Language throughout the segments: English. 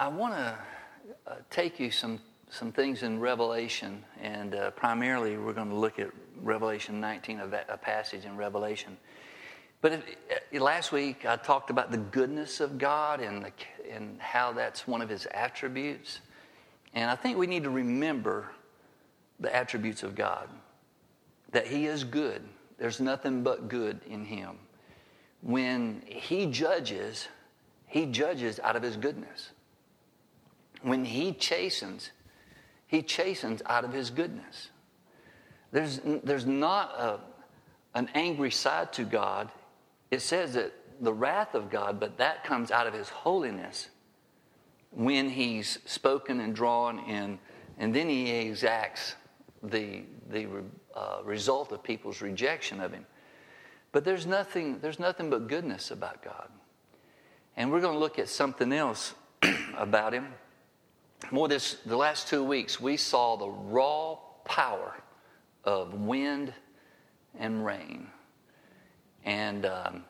I want to uh, take you some, some things in Revelation, and uh, primarily we're going to look at Revelation 19, a, passage in Revelation. But if, uh, last week I talked about the goodness of God and, the, and how that's one of his attributes. And I think we need to remember the attributes of God that he is good. There's nothing but good in him. When he judges, he judges out of his goodness. When he chastens, he chastens out of his goodness. There's, there's not a, an angry side to God. It says that the wrath of God, but that comes out of his holiness when he's spoken and drawn in, and then he exacts the, the uh, result of people's rejection of him. But there's nothing, there's nothing but goodness about God. And we're going to look at something else about him. More this the last two weeks, we saw the raw power of wind and rain. And um,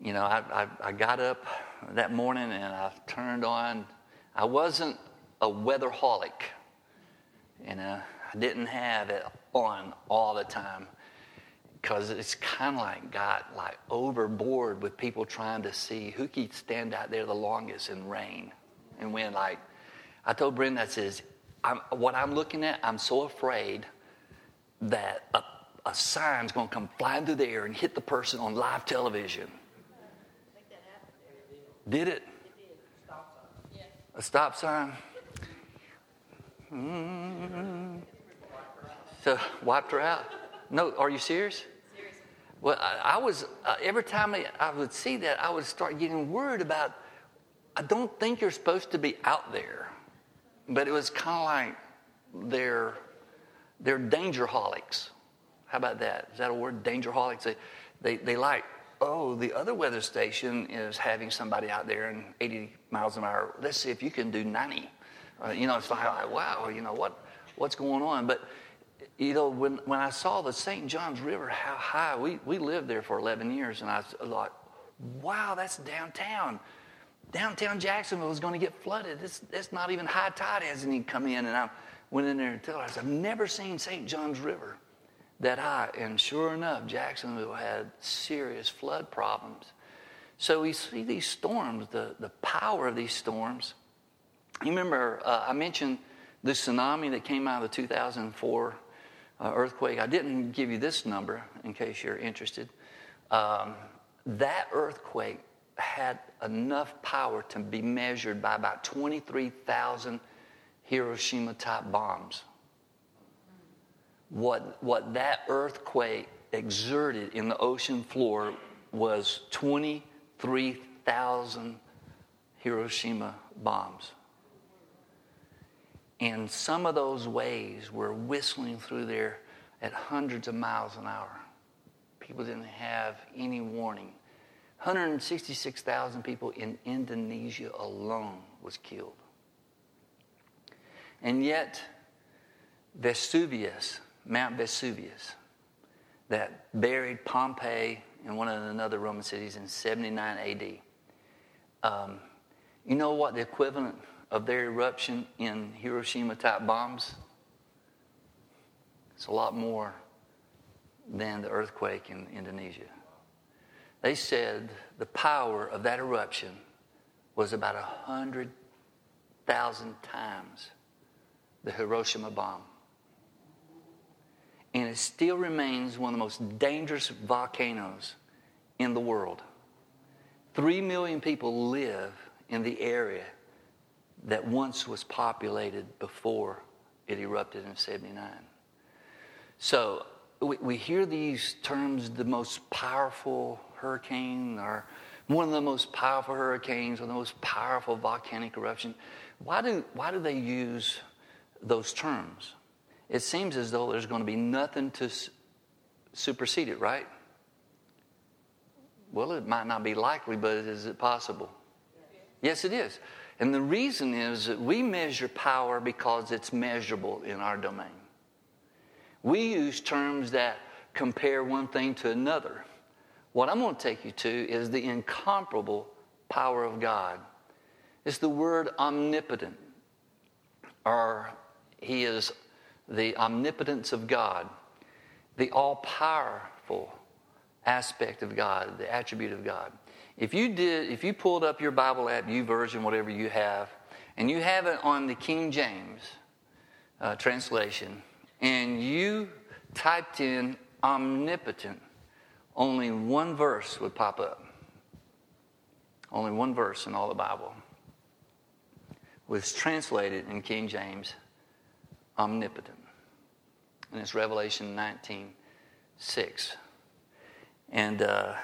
you know, I, I, I, got up that morning and I turned on. I wasn't a weatherholic, and uh, I didn't have it on all the time because it's kind of like got like overboard with people trying to see who can stand out there the longest in rain and wind. Like I told Brenda, I says, I'm, what I'm looking at, I'm so afraid that a, a sign's going to come flying through the air and hit the person on live television. Did it? A stop sign? Mm-hmm. So wiped her out. No, are you serious? Well, I, I was, uh, every time I, I would see that, I would start getting worried about, I don't think you're supposed to be out there. But it was kind of like they're, they're dangerholics. How about that? Is that a word? Dangerholics? They, they, they like, oh, the other weather station is having somebody out there in 80 miles an hour. Let's see if you can do 90. Uh, you know, it's like, wow, you know, what, what's going on? But, you know, when, when I saw the St. Johns River, how high, we, we lived there for 11 years, and I thought, wow, that's downtown. Downtown Jacksonville is going to get flooded. It's, it's not even high tide hasn't even come in. And I went in there and told her, I said, I've never seen St. Johns River that high. And sure enough, Jacksonville had serious flood problems. So we see these storms, the, the power of these storms. You remember, uh, I mentioned the tsunami that came out of the 2004 uh, earthquake. I didn't give you this number in case you're interested. Um, that earthquake had enough power to be measured by about 23,000 Hiroshima type bombs. What, what that earthquake exerted in the ocean floor was 23,000 Hiroshima bombs. And some of those waves were whistling through there at hundreds of miles an hour. People didn't have any warning. 166,000 people in Indonesia alone was killed. And yet, Vesuvius, Mount Vesuvius, that buried Pompeii and one of another Roman cities in 79 AD. Um, you know what the equivalent of their eruption in Hiroshima type bombs? It's a lot more than the earthquake in Indonesia. They said the power of that eruption was about 100,000 times the Hiroshima bomb. And it still remains one of the most dangerous volcanoes in the world. Three million people live in the area that once was populated before it erupted in 79. So we, we hear these terms the most powerful hurricane or one of the most powerful hurricanes or the most powerful volcanic eruption. Why do, why do they use those terms? It seems as though there's going to be nothing to supersede it, right? Well, it might not be likely, but is it possible? Yes, it is. And the reason is that we measure power because it's measurable in our domain. We use terms that compare one thing to another. What I'm going to take you to is the incomparable power of God. It's the word omnipotent, or he is the omnipotence of God, the all powerful aspect of God, the attribute of God. If you did, if you pulled up your Bible app, U YouVersion, whatever you have, and you have it on the King James uh, translation, and you typed in omnipotent, only one verse would pop up. Only one verse in all the Bible was translated in King James omnipotent. And it's Revelation 19 6. And uh,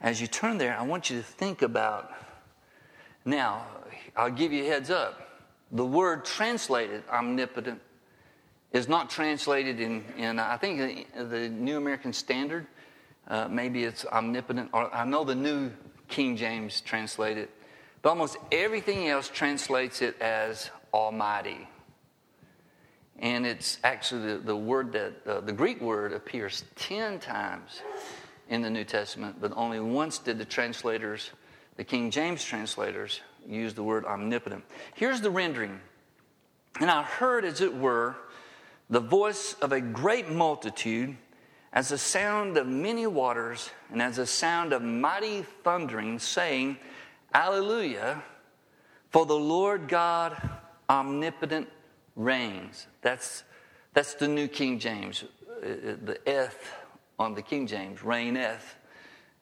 as you turn there, I want you to think about now, I'll give you a heads up. The word translated omnipotent is not translated in, in I think, the New American Standard. Uh, maybe it's omnipotent, or I know the New King James translated, but almost everything else translates it as Almighty. And it's actually the, the word that, uh, the Greek word appears 10 times in the New Testament, but only once did the translators, the King James translators, use the word omnipotent. Here's the rendering. And I heard, as it were, the voice of a great multitude, as the sound of many waters, and as the sound of mighty thundering, saying, Alleluia, for the Lord God omnipotent reigns. That's, that's the New King James. Uh, uh, the eth on the King James, reigneth,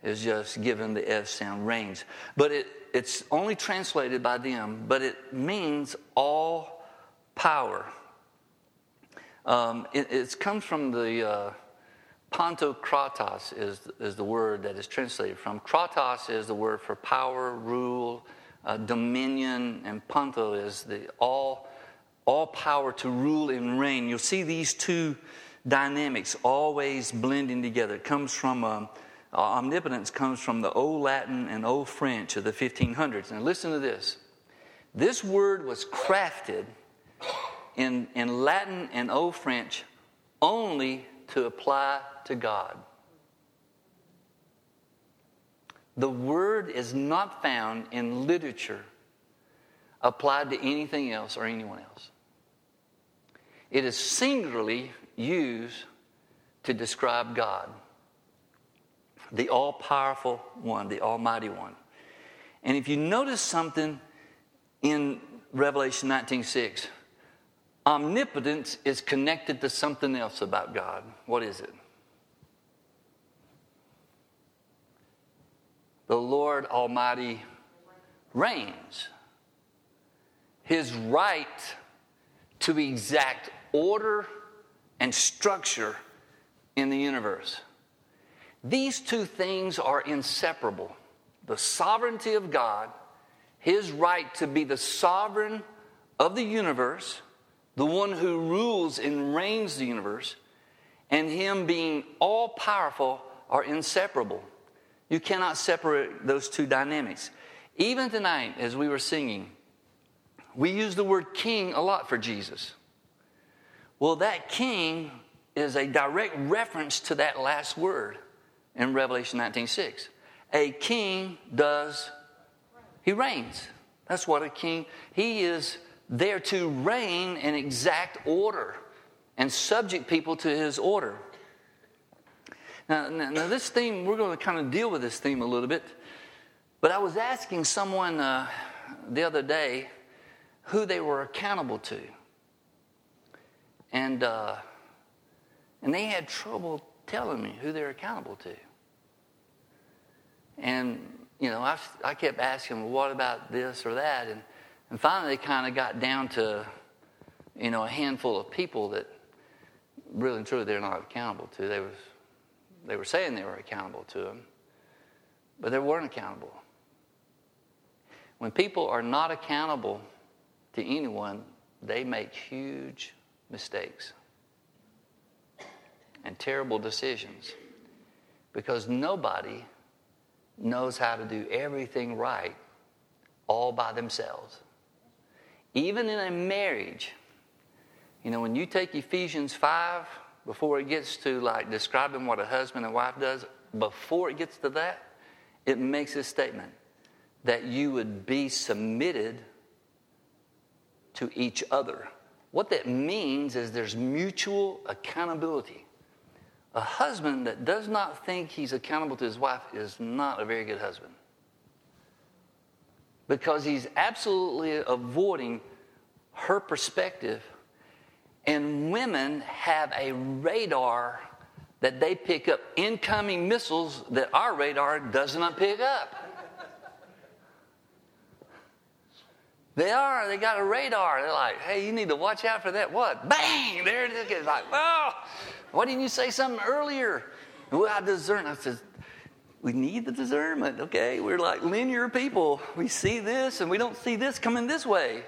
is just given the F sound, reigns. But it, it's only translated by them, but it means all power. Um, it, it, comes from the uh, Pantokratos is, is the word that is translated from. Kratos is the word for power, rule, uh, dominion, and panto is the all, all power to rule and reign. You'll see these two dynamics always blending together. It comes from um, omnipotence comes from the Old Latin and Old French of the 1500s. And listen to this. This word was crafted in, in Latin and Old French only to apply to God. The word is not found in literature applied to anything else or anyone else. It is singularly used to describe God, the all powerful one, the almighty one. And if you notice something in Revelation 19:6, omnipotence is connected to something else about God. What is it? The Lord Almighty reigns. His right to exact order and structure in the universe. These two things are inseparable the sovereignty of God, His right to be the sovereign of the universe, the one who rules and reigns the universe, and Him being all powerful are inseparable. You cannot separate those two dynamics. Even tonight, as we were singing, we use the word king a lot for Jesus. Well, that king is a direct reference to that last word in Revelation 19:6. A king does he reigns. That's what a king he is there to reign in exact order and subject people to his order. Now, now, now this theme, we're going to kind of deal with this theme a little bit. But I was asking someone uh, the other day who they were accountable to and uh, and they had trouble telling me who they're accountable to. And you know, I, I kept asking, well, what about this or that? And, and finally, they kind of got down to, you know, a handful of people that really and truly they're not accountable to. They, was, they were saying they were accountable to them, but they weren't accountable. When people are not accountable to anyone, they make huge mistakes and terrible decisions because nobody knows how to do everything right all by themselves. Even in a marriage, you know, when you take Ephesians 5, before it gets to like describing what a husband and wife does, before it gets to that, it makes this statement that you would be submitted to each other. What that means is there's mutual accountability. A husband that does not think he's accountable to his wife is not a very good husband because he's absolutely avoiding her perspective. And women have a radar that they pick up incoming missiles that our radar does not pick up. They are. They got a radar. They're like, hey, you need to watch out for that. What? Bang! There it is. It's like, well, why didn't you say something earlier? Well, I discern. I said, we need the discernment, okay? We're like linear people. We see this and we don't see this coming this way.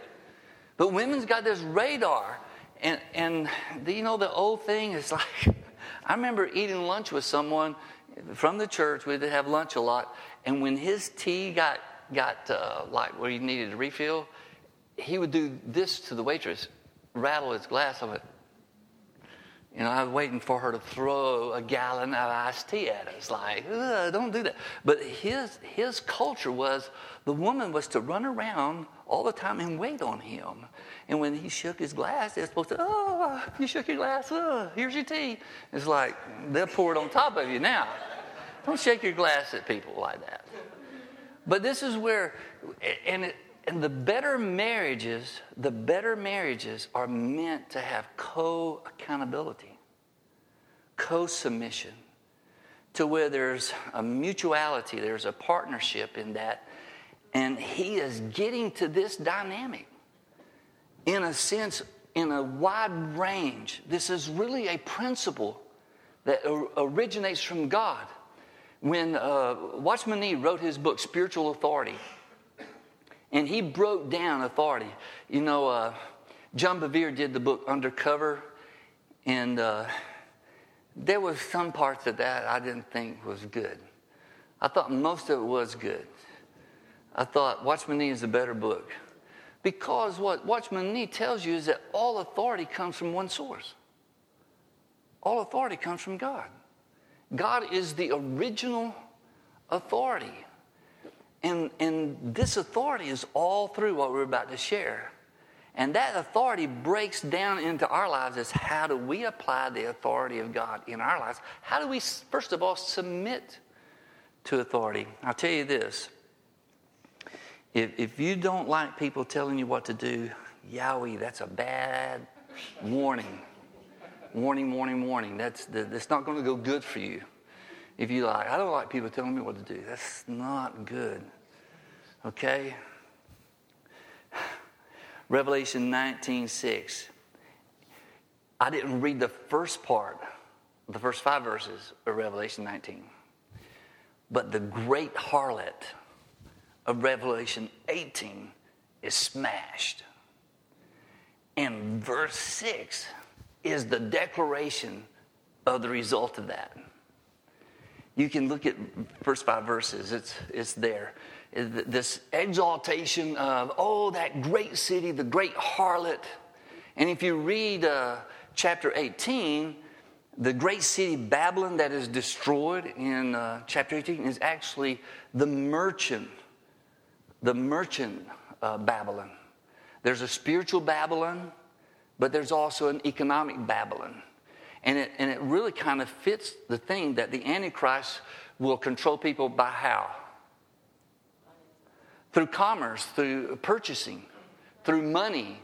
But women's got this radar. And, and you know, the old thing is like, I remember eating lunch with someone from the church. We'd have lunch a lot. And when his tea got, got uh, like where he needed a refill, he would do this to the waitress, rattle his glass. I it. you know, I was waiting for her to throw a gallon of iced tea at us. Like, don't do that. But his, his culture was the woman was to run around all the time and wait on him. And when he shook his glass, they're supposed to, oh, you shook your glass, oh, here's your tea. It's like, they'll pour it on top of you now. Don't shake your glass at people like that. But this is where, and it, and the better marriages, the better marriages are meant to have co accountability, co submission, to where there's a mutuality, there's a partnership in that. And he is getting to this dynamic in a sense, in a wide range. This is really a principle that originates from God. When uh, Watchman Nee wrote his book, Spiritual Authority, and he broke down authority. You know, uh, John Bevere did the book Undercover, and uh, there was some parts of that I didn't think was good. I thought most of it was good. I thought Watchman Nee is a better book. Because what Watchman Nee tells you is that all authority comes from one source. All authority comes from God. God is the original authority. And, and this authority is all through what we're about to share. And that authority breaks down into our lives as how do we apply the authority of God in our lives? How do we, first of all, submit to authority? I'll tell you this if, if you don't like people telling you what to do, Yowie, that's a bad warning. Warning, warning, warning. That's, that's not going to go good for you. If you like, I don't like people telling me what to do. That's not good. Okay? Revelation 19 6. I didn't read the first part, the first five verses of Revelation 19. But the great harlot of Revelation 18 is smashed. And verse 6 is the declaration of the result of that. You can look at first five verses, it's, it's there this exaltation of, oh, that great city, the great harlot. And if you read uh, chapter 18, the great city Babylon that is destroyed in uh, chapter 18 is actually the merchant, the merchant uh, Babylon. There's a spiritual Babylon, but there's also an economic Babylon. And it, and it really kind of fits the thing that the Antichrist will control people by how? through commerce, through purchasing, through money.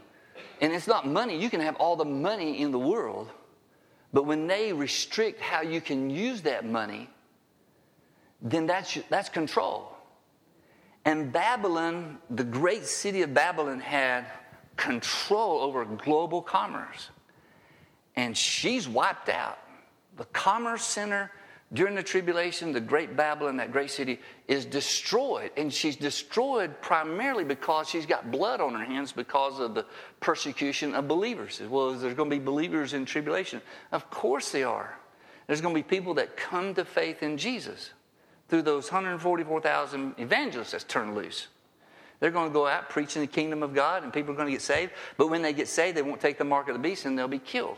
And it's not money, you can have all the money in the world, but when they restrict how you can use that money, then that's, that's control. And Babylon, the great city of Babylon, had control over global commerce. And she's wiped out. The commerce center during the tribulation, the great Babylon, that great city, is destroyed. And she's destroyed primarily because she's got blood on her hands because of the persecution of believers. Well, is there going to be believers in tribulation? Of course they are. There's going to be people that come to faith in Jesus through those 144,000 evangelists that's turned loose. They're going to go out preaching the kingdom of God and people are going to get saved. But when they get saved, they won't take the mark of the beast and they'll be killed.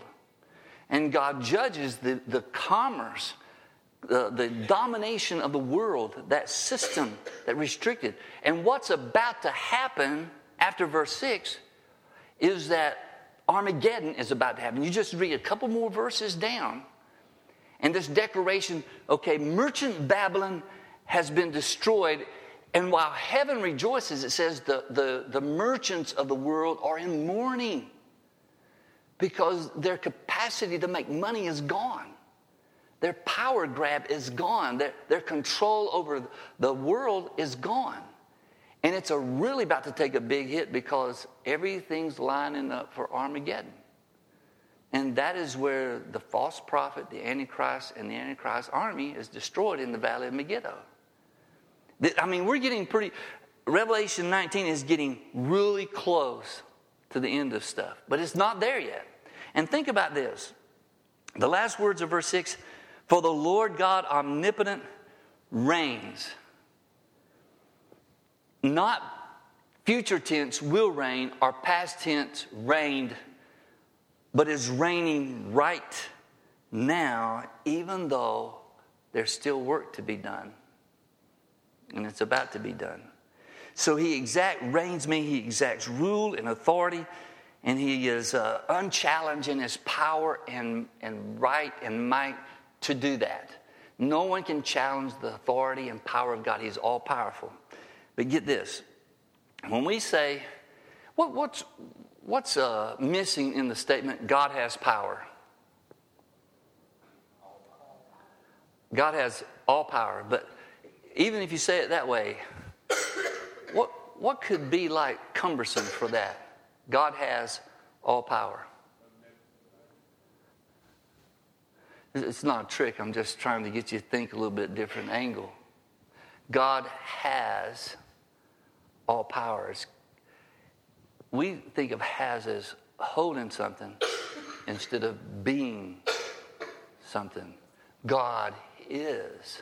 And God judges the, the commerce the, the domination of the world, that system that restricted. And what's about to happen after verse 6 is that Armageddon is about to happen. You just read a couple more verses down, and this declaration okay, merchant Babylon has been destroyed. And while heaven rejoices, it says the, the, the merchants of the world are in mourning because their capacity to make money is gone. Their power grab is gone. Their, their control over the world is gone. And it's really about to take a big hit because everything's lining up for Armageddon. And that is where the false prophet, the Antichrist, and the Antichrist army is destroyed in the valley of Megiddo. I mean, we're getting pretty, Revelation 19 is getting really close to the end of stuff, but it's not there yet. And think about this the last words of verse 6 For the Lord God omnipotent reigns. Not future tense will reign or past tense reigned, but is reigning right now, even though there's still work to be done. And it's about to be done. So he exact reigns me, he exacts rule and authority, and he is uh, unchallenged in his power and, and right and might to do that. No one can challenge the authority and power of God. He's all powerful. But get this when we say, what, what's, what's uh, missing in the statement, God has power? God has all power, but even if you say it that way, what, what could be like cumbersome for that? God has all power. It's not a trick. I'm just trying to get you to think a little bit different angle. God has all powers. We think of has as holding something instead of being something. God is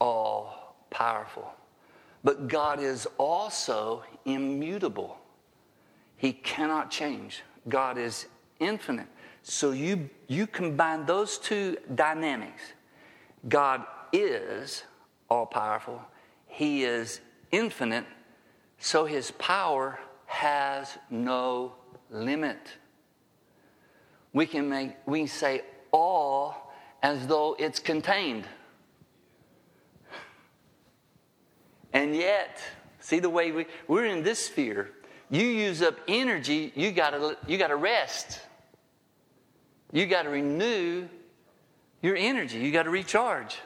all powerful. But God is also immutable. He cannot change. God is infinite. So you, you combine those two dynamics. God is all powerful, He is infinite, so His power has no limit. We can, make, we say all as though it's contained. And yet, see the way we, we're in this sphere. You use up energy, you gotta, you gotta rest. You gotta renew your energy, you gotta recharge.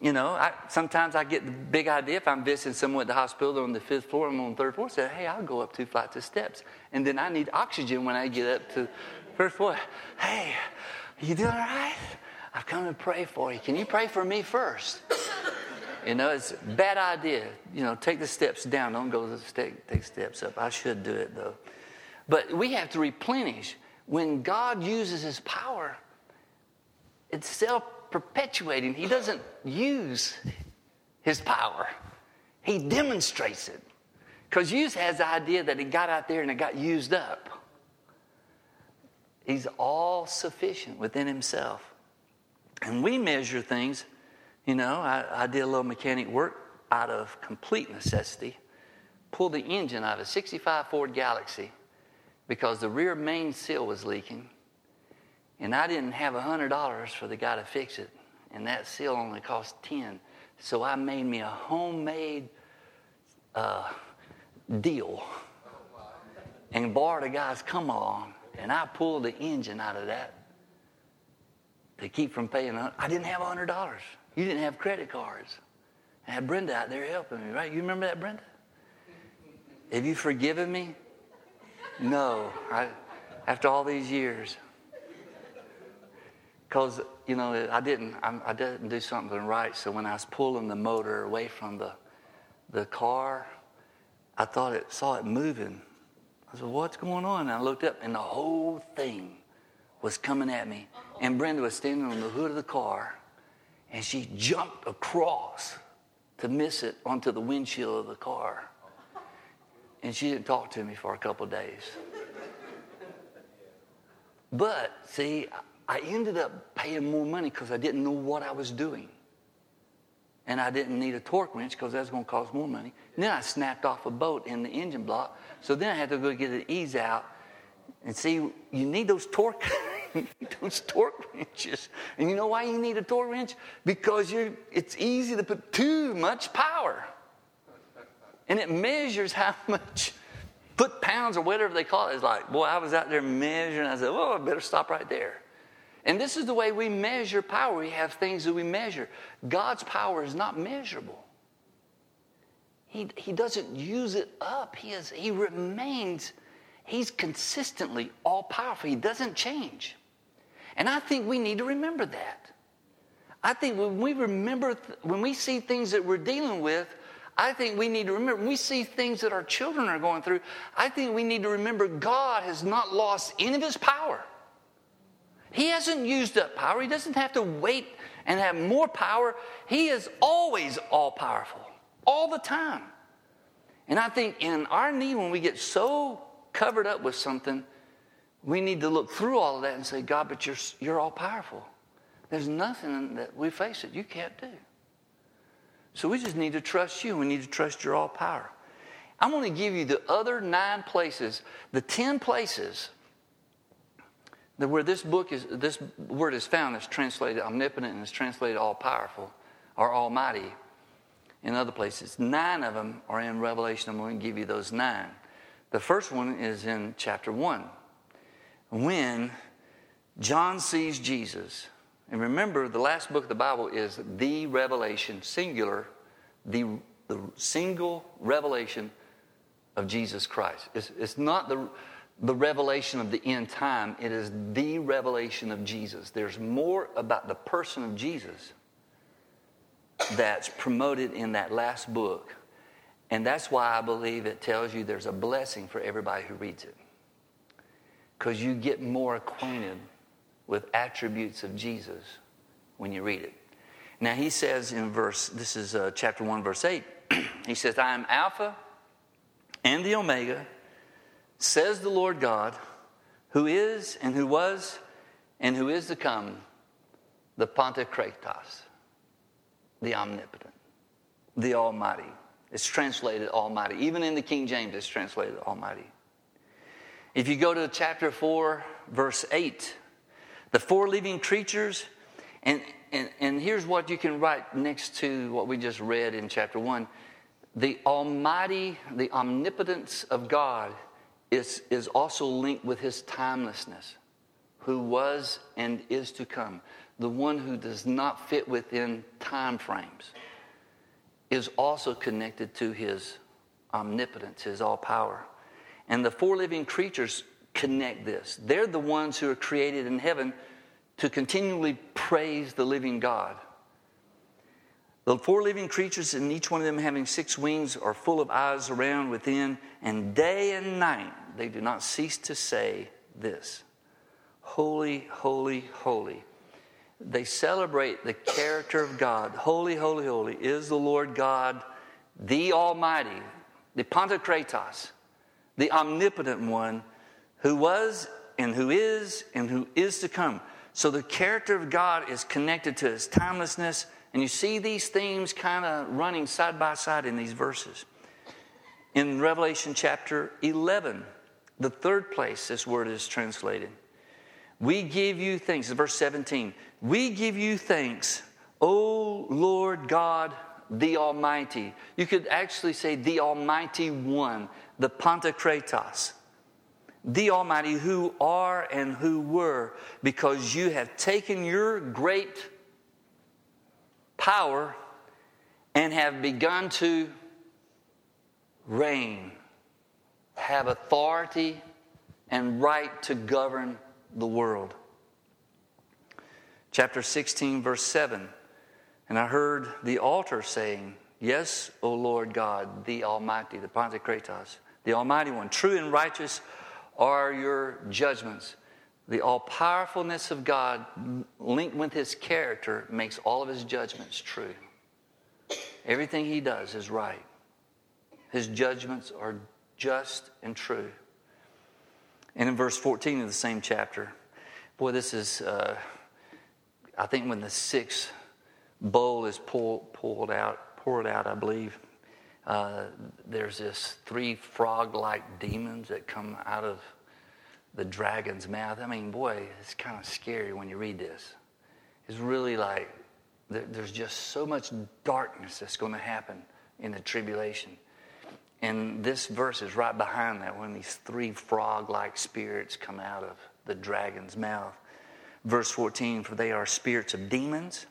You know, I, sometimes I get the big idea if I'm visiting someone at the hospital on the fifth floor, I'm on the third floor, say, hey, I'll go up two flights of steps. And then I need oxygen when I get up to first floor. Hey, you doing all right? I've come to pray for you. Can you pray for me first? You know, it's a bad idea. You know, take the steps down. Don't go to take, take steps up. I should do it though. But we have to replenish. When God uses his power, it's self perpetuating. He doesn't use his power, he demonstrates it. Because use has the idea that it got out there and it got used up. He's all sufficient within himself. And we measure things you know, I, I did a little mechanic work out of complete necessity. Pulled the engine out of a 65 Ford Galaxie because the rear main seal was leaking. And I didn't have $100 for the guy to fix it. And that seal only cost 10 So I made me a homemade uh, deal and borrowed a guy's come along. And I pulled the engine out of that to keep from paying. I didn't have $100. You didn't have credit cards. I had Brenda out there helping me, right? You remember that, Brenda? Have you forgiven me? No. I, after all these years. Because, you know, I didn't, I, I didn't do something right. So when I was pulling the motor away from the, the car, I thought it saw it moving. I said, What's going on? And I looked up, and the whole thing was coming at me. And Brenda was standing on the hood of the car and she jumped across to miss it onto the windshield of the car. And she didn't talk to me for a couple days. But see, I ended up paying more money because I didn't know what I was doing. And I didn't need a torque wrench because that's going to cost more money. And then I snapped off a bolt in the engine block. So then I had to go get an ease out and see, you need those torque, those torque wrenches. And you know why you need a torque wrench? Because you're, it's easy to put too much power. And it measures how much foot pounds or whatever they call it. It's like, boy, I was out there measuring. I said, well, I better stop right there. And this is the way we measure power. We have things that we measure. God's power is not measurable. He, he doesn't use it up. He, is, he remains, he's consistently all powerful. He doesn't change. And I think we need to remember that. I think when we remember, when we see things that we're dealing with, I think we need to remember, when we see things that our children are going through, I think we need to remember God has not lost any of his power. He hasn't used up power. He doesn't have to wait and have more power. He is always all powerful, all the time. And I think in our need, when we get so covered up with something, we need to look through all of that and say, God, but you're, you're all powerful. There's nothing that we face that you can't do. So we just need to trust you. We need to trust your all power. I'm going to give you the other nine places, the 10 places where this book is, this word is found is translated omnipotent and is translated all powerful or almighty in other places. Nine of them are in Revelation. I'm going to give you those nine. The first one is in chapter one when John sees Jesus and remember, the last book of the Bible is the revelation, singular, the, the single revelation of Jesus Christ. It's, it's not the, the revelation of the end time, it is the revelation of Jesus. There's more about the person of Jesus that's promoted in that last book. And that's why I believe it tells you there's a blessing for everybody who reads it. Because you get more acquainted with attributes of Jesus when you read it. Now, he says in verse, this is uh, chapter 1, verse 8, he says, I am Alpha and the Omega, says the Lord God, who is and who was and who is to come, the Pantocrator, the omnipotent, the Almighty. It's translated Almighty. Even in the King James, it's translated Almighty. If you go to chapter 4, verse 8, the four living creatures. And, and, and here's what you can write next to what we just read in chapter 1 the almighty, the omnipotence of God is, is also linked with his timelessness, who was and is to come. The one who does not fit within time frames is also connected to his omnipotence, his all power. And the four living creatures connect this. They're the ones who are created in heaven to continually praise the living God. The four living creatures, and each one of them having six wings, are full of eyes around within, and day and night they do not cease to say this Holy, holy, holy. They celebrate the character of God. Holy, holy, holy is the Lord God, the Almighty, the Pantocrator, the omnipotent one who was and who is and who is to come. So the character of God is connected to his timelessness, and you see these themes kind of running side by side in these verses. In Revelation chapter 11, the third place this word is translated. We give you thanks, verse 17. We give you thanks, O Lord God, the Almighty. You could actually say the Almighty One, the Pantocrator the Almighty, who are and who were, because you have taken your great power and have begun to reign, have authority and right to govern the world. Chapter 16, verse 7. And I heard the altar saying, Yes, O Lord God, the Almighty, the Pantocrator, the Almighty One, true and righteous are your judgments. The all powerfulness of God linked with his character makes all of his judgments true. Everything he does is right. His judgments are just and true. And in verse 14 of the same chapter, boy, this is, uh, I think when the sixth bowl is pulled, pulled out, poured out, I believe, uh, there's this three frog like demons that come out of the dragon's mouth. I mean, boy, it's kind of scary when you read this. It's really like there's just so much darkness that's going to happen in the tribulation. And this verse is right behind that when these three frog like spirits come out of the dragon's mouth. Verse 14 For they are spirits of demons,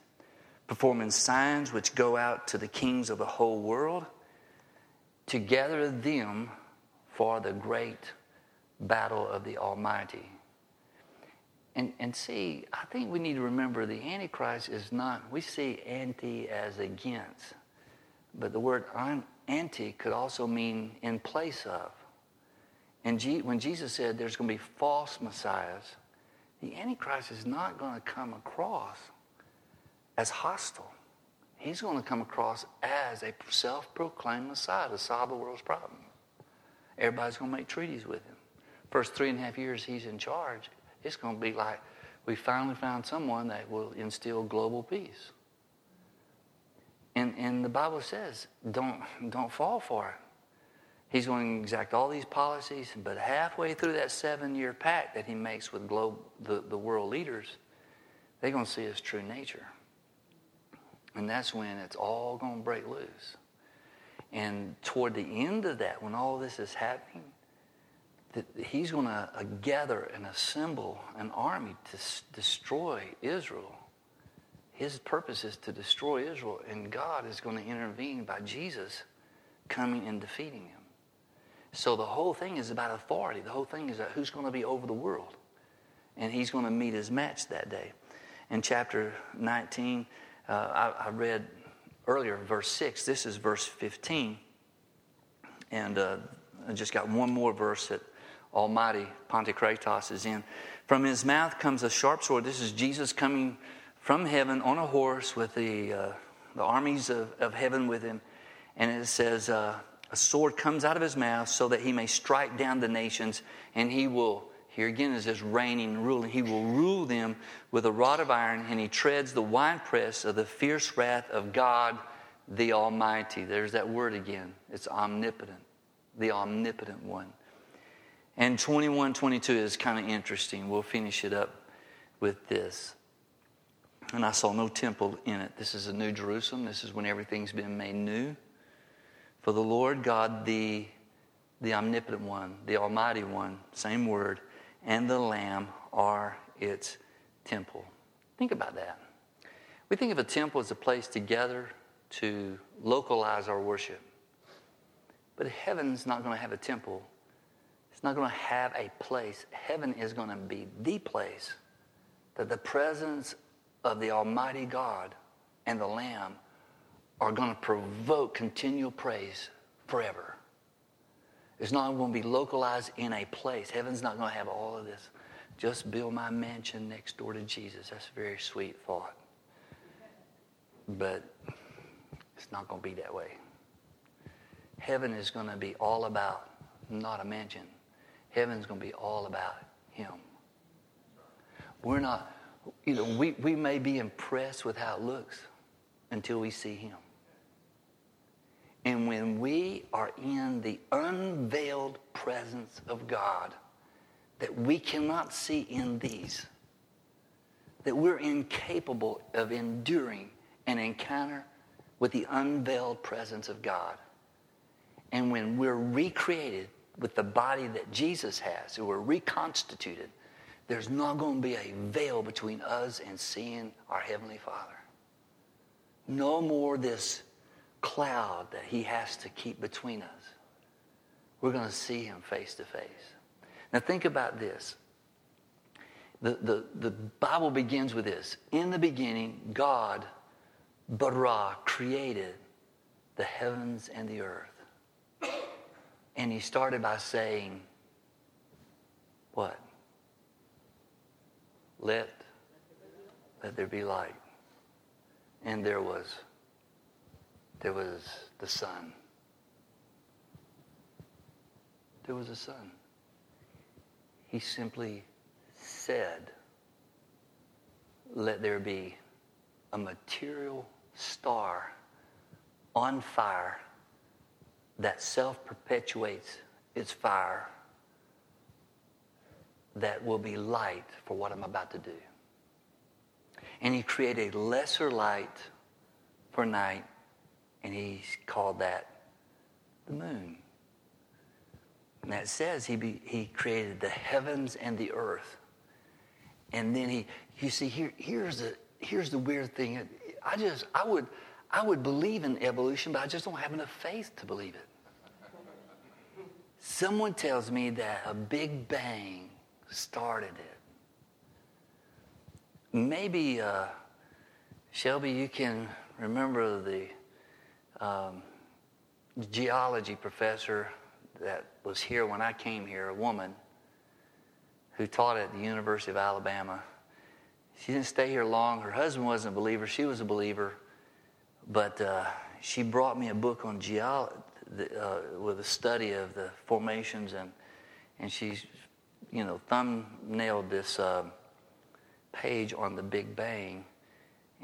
performing signs which go out to the kings of the whole world to gather them for the great battle of the Almighty. And, and see, I think we need to remember the Antichrist is not, we see anti as against, but the word anti could also mean in place of. And G, when Jesus said there's going to be false messiahs, the Antichrist is not going to come across as hostile. He's going to come across as a self proclaimed Messiah to solve the world's problem. Everybody's going to make treaties with him. First three and a half years he's in charge, it's going to be like we finally found someone that will instill global peace. And, and the Bible says, don't, don't fall for it. He's going to exact all these policies, but halfway through that seven year pact that he makes with globe, the, the world leaders, they're going to see his true nature. And that's when it's all going to break loose. And toward the end of that, when all this is happening, that he's going to uh, gather and assemble an army to s- destroy Israel. His purpose is to destroy Israel, and God is going to intervene by Jesus coming and defeating him. So the whole thing is about authority. The whole thing is about who's going to be over the world. And he's going to meet his match that day. In chapter 19, uh, I, I, read earlier, verse 6. This is verse 15. And uh, I just got one more verse that Almighty Pantocrator is in. From his mouth comes a sharp sword. This is Jesus coming from heaven on a horse with the, uh, the armies of, of heaven with him. And it says, uh, A sword comes out of his mouth so that he may strike down the nations, and he will here again is this reigning and ruling. He will rule them with a rod of iron, and he treads the winepress of the fierce wrath of God the Almighty. There's that word again. It's omnipotent, the omnipotent one. And 21 22 is kind of interesting. We'll finish it up with this. And I saw no temple in it. This is a new Jerusalem. This is when everything's been made new. For the Lord God, the, the omnipotent one, the Almighty one, same word, and the Lamb are its temple. Think about that. We think of a temple as a place to gather to localize our worship. But heaven's not going to have a temple. It's not going to have a place. Heaven is going to be the place that the presence of the Almighty God and the Lamb are going to provoke continual praise forever. It's not going to be localized in a place. Heaven's not going to have all of this. Just build my mansion next door to Jesus. That's a very sweet thought. But it's not going to be that way. Heaven is going to be all about not a mansion. Heaven's going to be all about Him. We're not, you know, we, we may be impressed with how it looks until we see Him. And when we are in the unveiled presence of God that we cannot see in these, that we're incapable of enduring an encounter with the unveiled presence of God. And when we're recreated with the body that Jesus has, who we're reconstituted, there's not going to be a veil between us and seeing our Heavenly Father. No more this cloud that he has to keep between us. We're going to see him face to face. Now, think about this. The, the, the Bible begins with this In the beginning, God, Bara, created the heavens and the earth. And he started by saying, What? Let, let there be light. And there was there was the sun. There was a sun. He simply said, let there be a material star on fire that self perpetuates its fire that will be light for what I'm about to do. And he created a lesser light for night, and he called that the moon. And that says he, be, he created the heavens and the earth. And then he, you see, here, here's, the, here's the weird thing. I just, I would, I would believe in evolution, but I just don't have enough faith to believe it. Someone tells me that a big bang started it. Maybe, uh, Shelby, you can remember the um, geology professor that was here when I came here, a woman who taught at the University of Alabama. She didn't stay here long. Her husband wasn't a believer, she was a believer. But uh, she brought me a book on geology uh, with a study of the formations, and, and she's, you know, thumbnailed this uh, page on the Big Bang.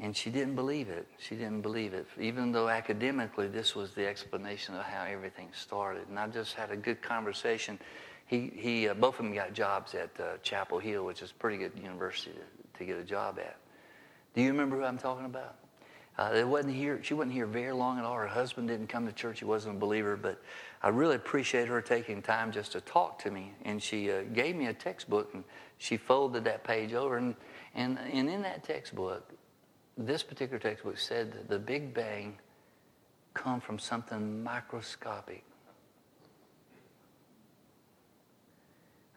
And she didn't believe it. She didn't believe it, even though academically this was the explanation of how everything started. And I just had a good conversation. He, he uh, both of them got jobs at uh, Chapel Hill, which is a pretty good university to, to, get a job at. Do you remember who I'm talking about? Uh, it wasn't here. She wasn't here very long at all. Her husband didn't come to church. He wasn't a believer, but I really appreciate her taking time just to talk to me. And she uh, gave me a textbook, and she folded that page over. And, and, and in that textbook, this particular textbook said that the Big Bang come from something microscopic.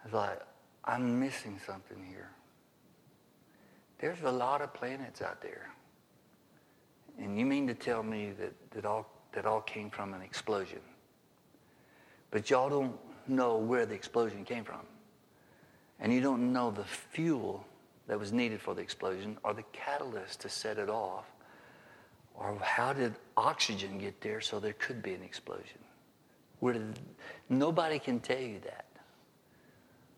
I was like, I'm missing something here. There's a lot of planets out there. And you mean to tell me that, that, all, that all came from an explosion? But y'all don't know where the explosion came from. And you don't know the fuel that was needed for the explosion or the catalyst to set it off or how did oxygen get there so there could be an explosion where did, nobody can tell you that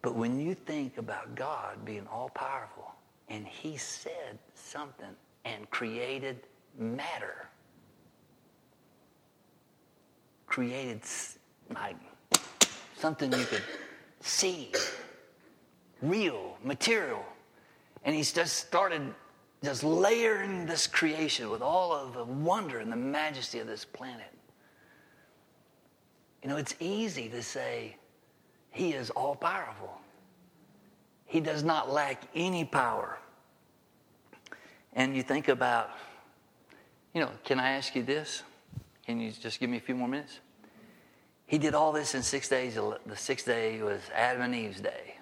but when you think about god being all powerful and he said something and created matter created like something you could see real material and he's just started just layering this creation with all of the wonder and the majesty of this planet. You know, it's easy to say he is all powerful. He does not lack any power. And you think about, you know, can I ask you this? Can you just give me a few more minutes? He did all this in six days. The sixth day was Adam and Eve's day.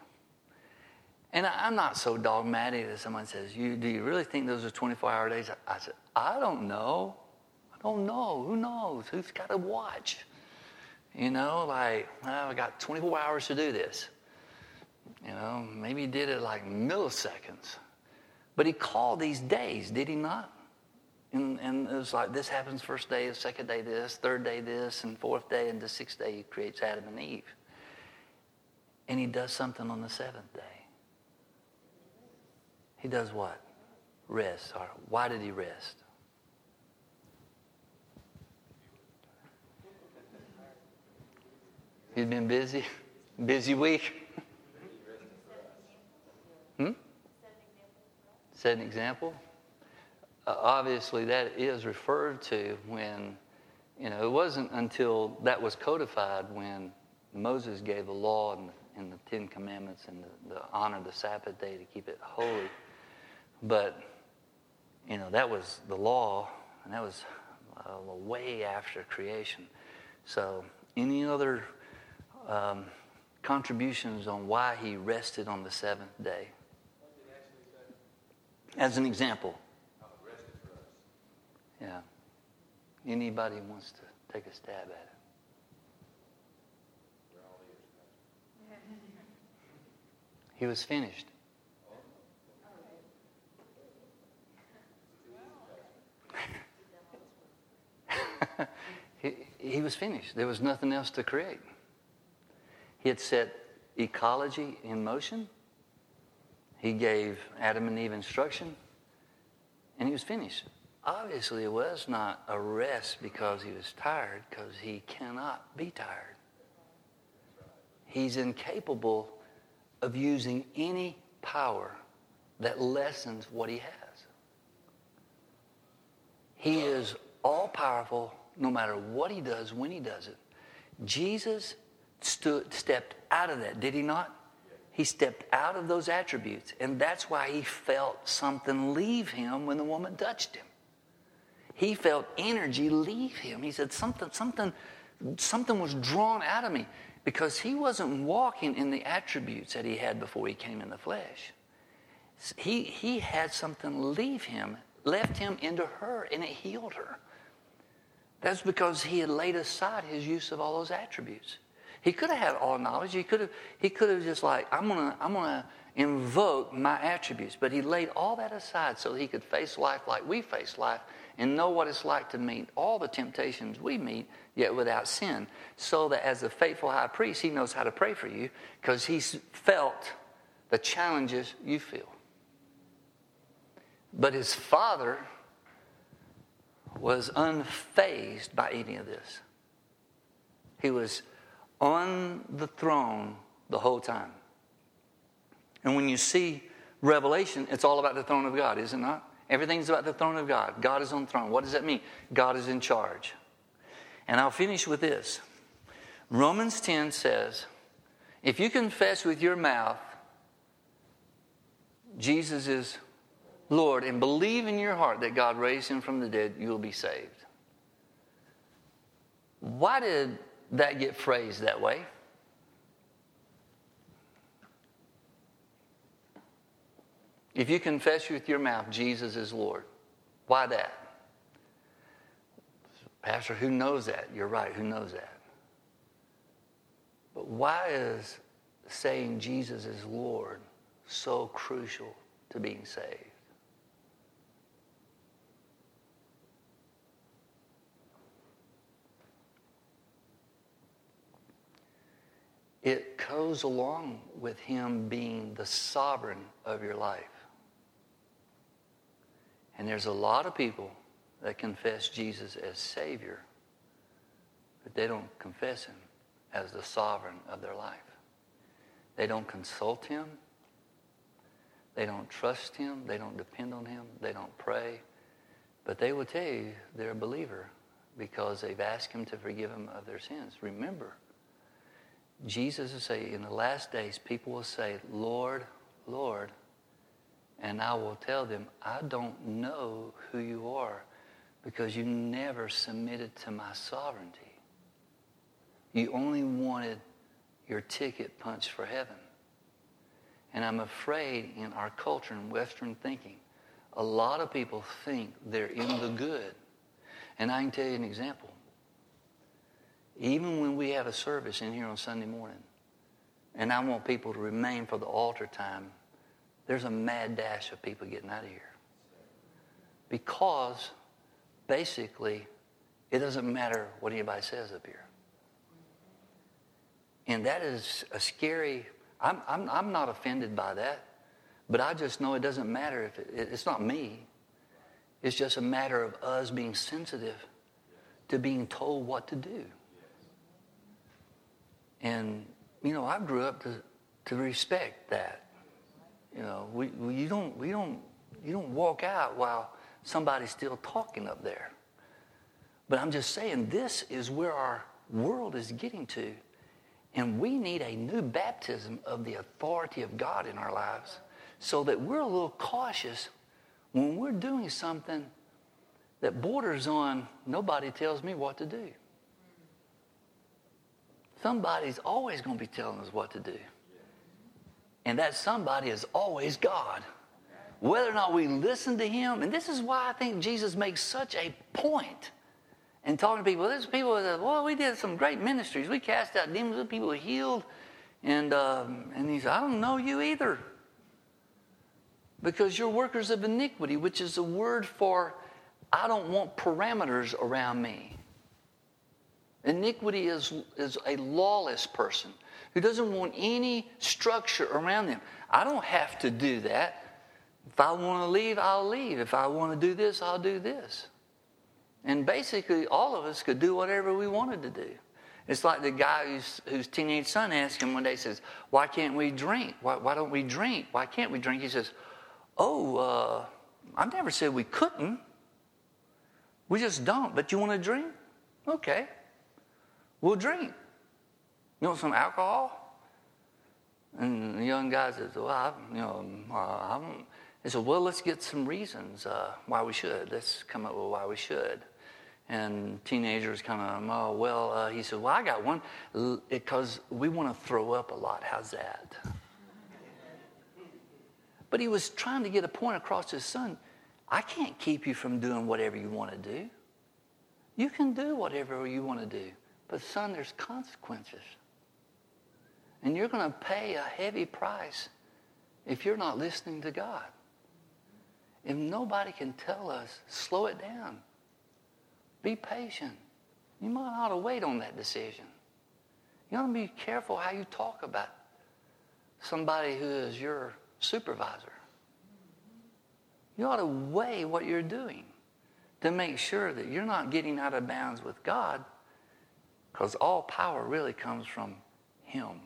And I'm not so dogmatic that someone says, you, Do you really think those are 24 hour days? I said, I don't know. I don't know. Who knows? Who's got a watch? You know, like, well, I got 24 hours to do this. You know, maybe he did it like milliseconds. But he called these days, did he not? And, and it was like this happens first day, second day this, third day this, and fourth day, and the sixth day he creates Adam and Eve. And he does something on the seventh day. He does what? Rest. Or why did he rest? He's been busy. Busy week. Hmm? Set an example. Uh, obviously, that is referred to when, you know, it wasn't until that was codified when Moses gave the law and, and the Ten Commandments and the, the honor the Sabbath day to keep it holy but, you know, that was the law, and that was uh, way after creation. So, any other um, contributions on why he rested on the seventh day? As an example. Yeah. Anybody wants to take a stab at it? He was finished. he, he was finished. There was nothing else to create. He had set ecology in motion. He gave Adam and Eve instruction. and he was finished. Obviously, it was not a rest because he was tired, because he cannot be tired. He's incapable of using any power that lessens what he has. He is all powerful no matter what he does, when he does it. Jesus stood, stepped out of that, did he not? He stepped out of those attributes, and that's why he felt something leave him when the woman touched him. He felt energy leave him. He said, Something, something, something was drawn out of me because he wasn't walking in the attributes that he had before he came in the flesh. He, he had something leave him, left him into her, and it healed her. That's because he had laid aside his use of all those attributes. He could have had all knowledge. He could have, he could have just like, I'm gonna, I'm gonna invoke my attributes. But he laid all that aside so he could face life like we face life and know what it's like to meet all the temptations we meet, yet without sin. So that as a faithful high priest, he knows how to pray for you because he's felt the challenges you feel. But his father was unfazed by any of this. He was on the throne the whole time. And when you see Revelation, it's all about the throne of God, is it not? Everything's about the throne of God. God is on the throne. What does that mean? God is in charge. And I'll finish with this. Romans 10 says, if you confess with your mouth Jesus is Lord and believe in your heart that God raised him from the dead, you'll be saved. Why did that get phrased that way? If you confess with your mouth Jesus is Lord, why that? Pastor, who knows that? You're right, who knows that? But why is saying Jesus is Lord so crucial to being saved? it goes along with him being the sovereign of your life. And there's a lot of people that confess Jesus as Savior, but they don't confess him as the sovereign of their life. They don't consult him. They don't trust him. They don't depend on him. They don't pray. But they will tell you they're a believer because they've asked him to forgive them of their sins. Remember, Jesus will say, in the last days, people will say, Lord, Lord. And I will tell them, I don't know who you are because you never submitted to my sovereignty. You only wanted your ticket punched for heaven. And I'm afraid in our culture and Western thinking, a lot of people think they're in the good. And I can tell you an example. Even when we have a service in here on Sunday morning, and I want people to remain for the altar time, there's a mad dash of people getting out of here. Because basically, it doesn't matter what anybody says up here. And that is a scary, I'm, I'm, I'm not offended by that, but I just know it doesn't matter if it, it's not me. It's just a matter of us being sensitive to being told what to do. And, you know, I grew up to, to respect that. You know, we, we, you, don't, we don't, you don't walk out while somebody's still talking up there. But I'm just saying, this is where our world is getting to. And we need a new baptism of the authority of God in our lives so that we're a little cautious when we're doing something that borders on nobody tells me what to do. Somebody's always going to be telling us what to do. And that somebody is always God. Whether or not we listen to him, and this is why I think Jesus makes such a point in talking to people. There's people that, well, we did some great ministries. We cast out demons, people healed. And, um, and he said, I don't know you either. Because you're workers of iniquity, which is a word for I don't want parameters around me. Iniquity is, is a lawless person who doesn't want any structure around them. I don't have to do that. If I want to leave, I'll leave. If I want to do this, I'll do this. And basically, all of us could do whatever we wanted to do. It's like the guy whose, whose teenage son asked him one day, says, Why can't we drink? Why, why don't we drink? Why can't we drink? He says, Oh, uh, I never said we couldn't. We just don't. But you want to drink? Okay. We'll drink. You want some alcohol? And the young guy says, Well, I, you know, uh, I said, Well, let's get some reasons uh, why we should. Let's come up with why we should. And teenagers kind of, oh, well, uh, he said, well, I got one because we want to throw up a lot. How's that? but he was trying to get a point across to his son. I can't keep you from doing whatever you want to do. You can do whatever you want to do. But, son, there's consequences. And you're going to pay a heavy price if you're not listening to God. If nobody can tell us, slow it down. Be patient. You might ought to wait on that decision. You ought to be careful how you talk about somebody who is your supervisor. You ought to weigh what you're doing to make sure that you're not getting out of bounds with God because all power really comes from Him.